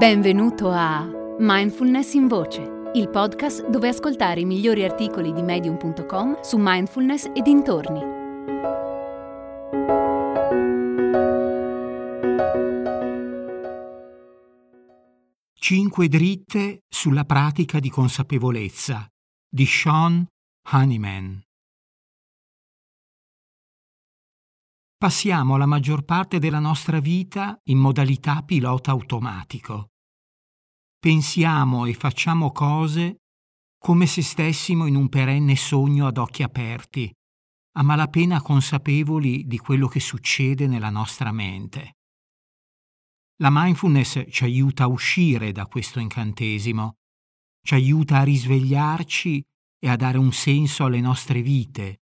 Benvenuto a Mindfulness in Voce, il podcast dove ascoltare i migliori articoli di medium.com su mindfulness e dintorni. Cinque dritte sulla pratica di consapevolezza di Sean Honeyman. Passiamo la maggior parte della nostra vita in modalità pilota automatico. Pensiamo e facciamo cose come se stessimo in un perenne sogno ad occhi aperti, a malapena consapevoli di quello che succede nella nostra mente. La mindfulness ci aiuta a uscire da questo incantesimo, ci aiuta a risvegliarci e a dare un senso alle nostre vite,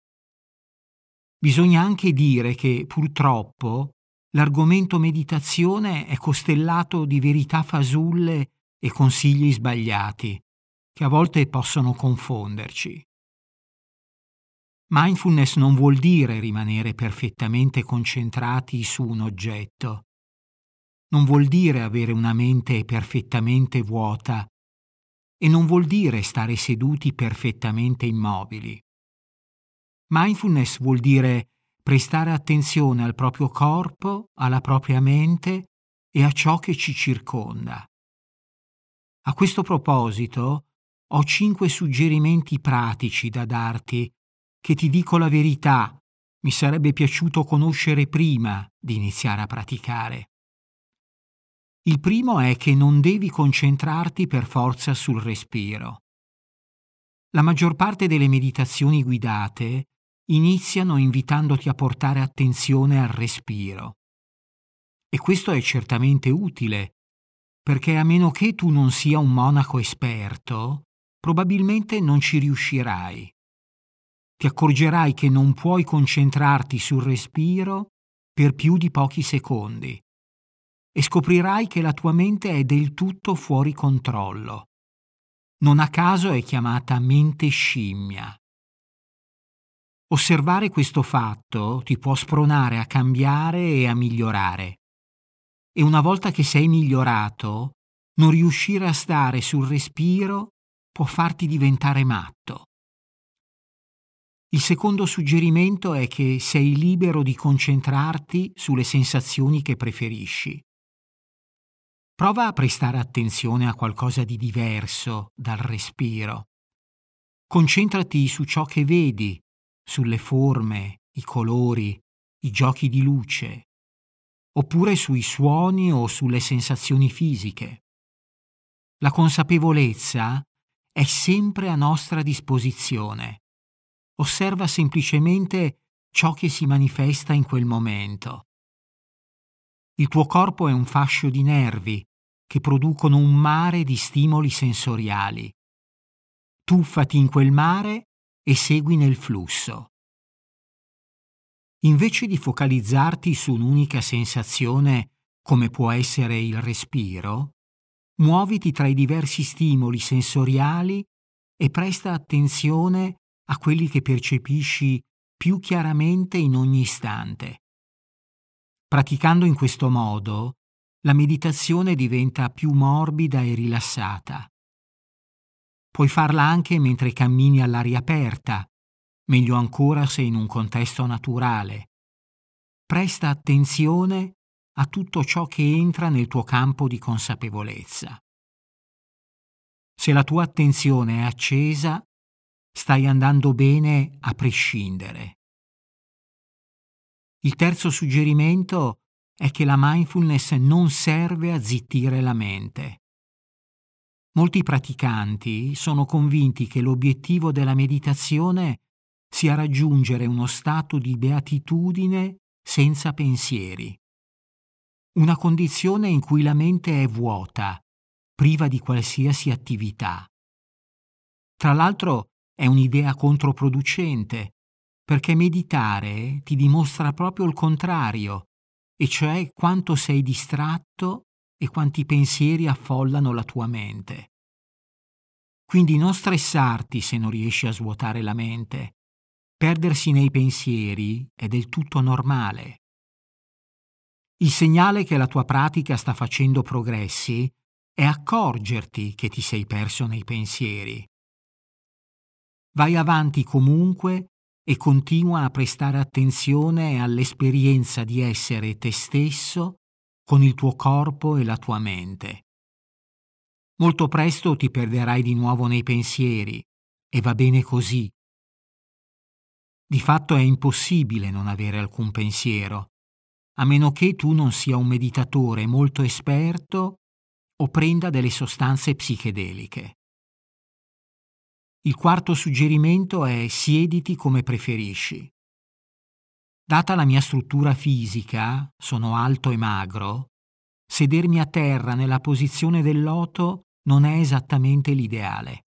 Bisogna anche dire che purtroppo l'argomento meditazione è costellato di verità fasulle e consigli sbagliati, che a volte possono confonderci. Mindfulness non vuol dire rimanere perfettamente concentrati su un oggetto. Non vuol dire avere una mente perfettamente vuota e non vuol dire stare seduti perfettamente immobili. Mindfulness vuol dire prestare attenzione al proprio corpo, alla propria mente e a ciò che ci circonda. A questo proposito ho cinque suggerimenti pratici da darti che ti dico la verità, mi sarebbe piaciuto conoscere prima di iniziare a praticare. Il primo è che non devi concentrarti per forza sul respiro. La maggior parte delle meditazioni guidate iniziano invitandoti a portare attenzione al respiro. E questo è certamente utile, perché a meno che tu non sia un monaco esperto, probabilmente non ci riuscirai. Ti accorgerai che non puoi concentrarti sul respiro per più di pochi secondi e scoprirai che la tua mente è del tutto fuori controllo. Non a caso è chiamata mente scimmia. Osservare questo fatto ti può spronare a cambiare e a migliorare. E una volta che sei migliorato, non riuscire a stare sul respiro può farti diventare matto. Il secondo suggerimento è che sei libero di concentrarti sulle sensazioni che preferisci. Prova a prestare attenzione a qualcosa di diverso dal respiro. Concentrati su ciò che vedi sulle forme, i colori, i giochi di luce, oppure sui suoni o sulle sensazioni fisiche. La consapevolezza è sempre a nostra disposizione. Osserva semplicemente ciò che si manifesta in quel momento. Il tuo corpo è un fascio di nervi che producono un mare di stimoli sensoriali. Tuffati in quel mare e segui nel flusso. Invece di focalizzarti su un'unica sensazione come può essere il respiro, muoviti tra i diversi stimoli sensoriali e presta attenzione a quelli che percepisci più chiaramente in ogni istante. Praticando in questo modo, la meditazione diventa più morbida e rilassata. Puoi farla anche mentre cammini all'aria aperta, meglio ancora se in un contesto naturale. Presta attenzione a tutto ciò che entra nel tuo campo di consapevolezza. Se la tua attenzione è accesa, stai andando bene a prescindere. Il terzo suggerimento è che la mindfulness non serve a zittire la mente. Molti praticanti sono convinti che l'obiettivo della meditazione sia raggiungere uno stato di beatitudine senza pensieri. Una condizione in cui la mente è vuota, priva di qualsiasi attività. Tra l'altro è un'idea controproducente, perché meditare ti dimostra proprio il contrario, e cioè quanto sei distratto e quanti pensieri affollano la tua mente. Quindi non stressarti se non riesci a svuotare la mente. Perdersi nei pensieri è del tutto normale. Il segnale che la tua pratica sta facendo progressi è accorgerti che ti sei perso nei pensieri. Vai avanti comunque e continua a prestare attenzione all'esperienza di essere te stesso con il tuo corpo e la tua mente. Molto presto ti perderai di nuovo nei pensieri e va bene così. Di fatto è impossibile non avere alcun pensiero, a meno che tu non sia un meditatore molto esperto o prenda delle sostanze psichedeliche. Il quarto suggerimento è siediti come preferisci. Data la mia struttura fisica, sono alto e magro, sedermi a terra nella posizione del loto non è esattamente l'ideale.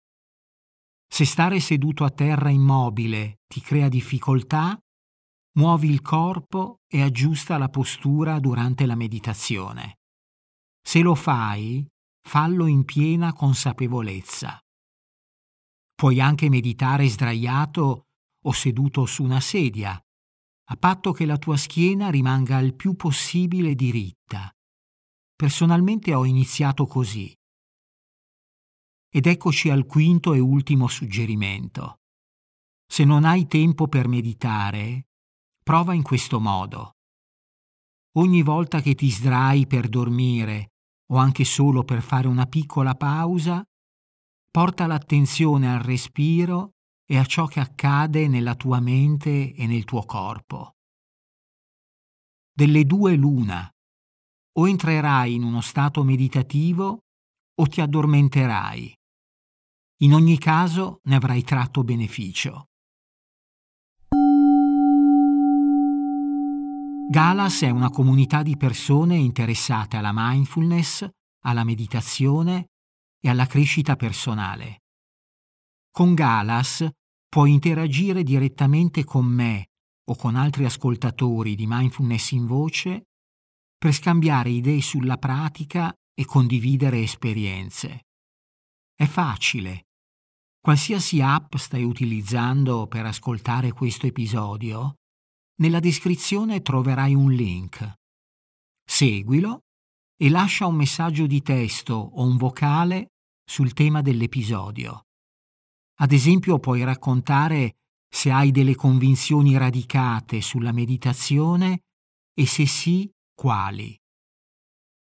Se stare seduto a terra immobile ti crea difficoltà, muovi il corpo e aggiusta la postura durante la meditazione. Se lo fai, fallo in piena consapevolezza. Puoi anche meditare sdraiato o seduto su una sedia, a patto che la tua schiena rimanga il più possibile diritta. Personalmente ho iniziato così. Ed eccoci al quinto e ultimo suggerimento. Se non hai tempo per meditare, prova in questo modo. Ogni volta che ti sdrai per dormire o anche solo per fare una piccola pausa, porta l'attenzione al respiro e a ciò che accade nella tua mente e nel tuo corpo. Delle due l'una, o entrerai in uno stato meditativo o ti addormenterai. In ogni caso ne avrai tratto beneficio. Galas è una comunità di persone interessate alla mindfulness, alla meditazione e alla crescita personale. Con Galas puoi interagire direttamente con me o con altri ascoltatori di mindfulness in voce per scambiare idee sulla pratica e condividere esperienze. È facile. Qualsiasi app stai utilizzando per ascoltare questo episodio, nella descrizione troverai un link. Seguilo e lascia un messaggio di testo o un vocale sul tema dell'episodio. Ad esempio puoi raccontare se hai delle convinzioni radicate sulla meditazione e se sì, quali.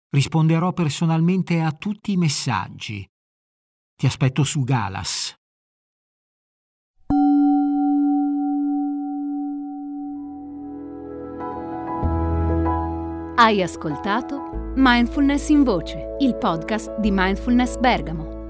Risponderò personalmente a tutti i messaggi. Ti aspetto su Galas. Hai ascoltato Mindfulness in Voce, il podcast di Mindfulness Bergamo,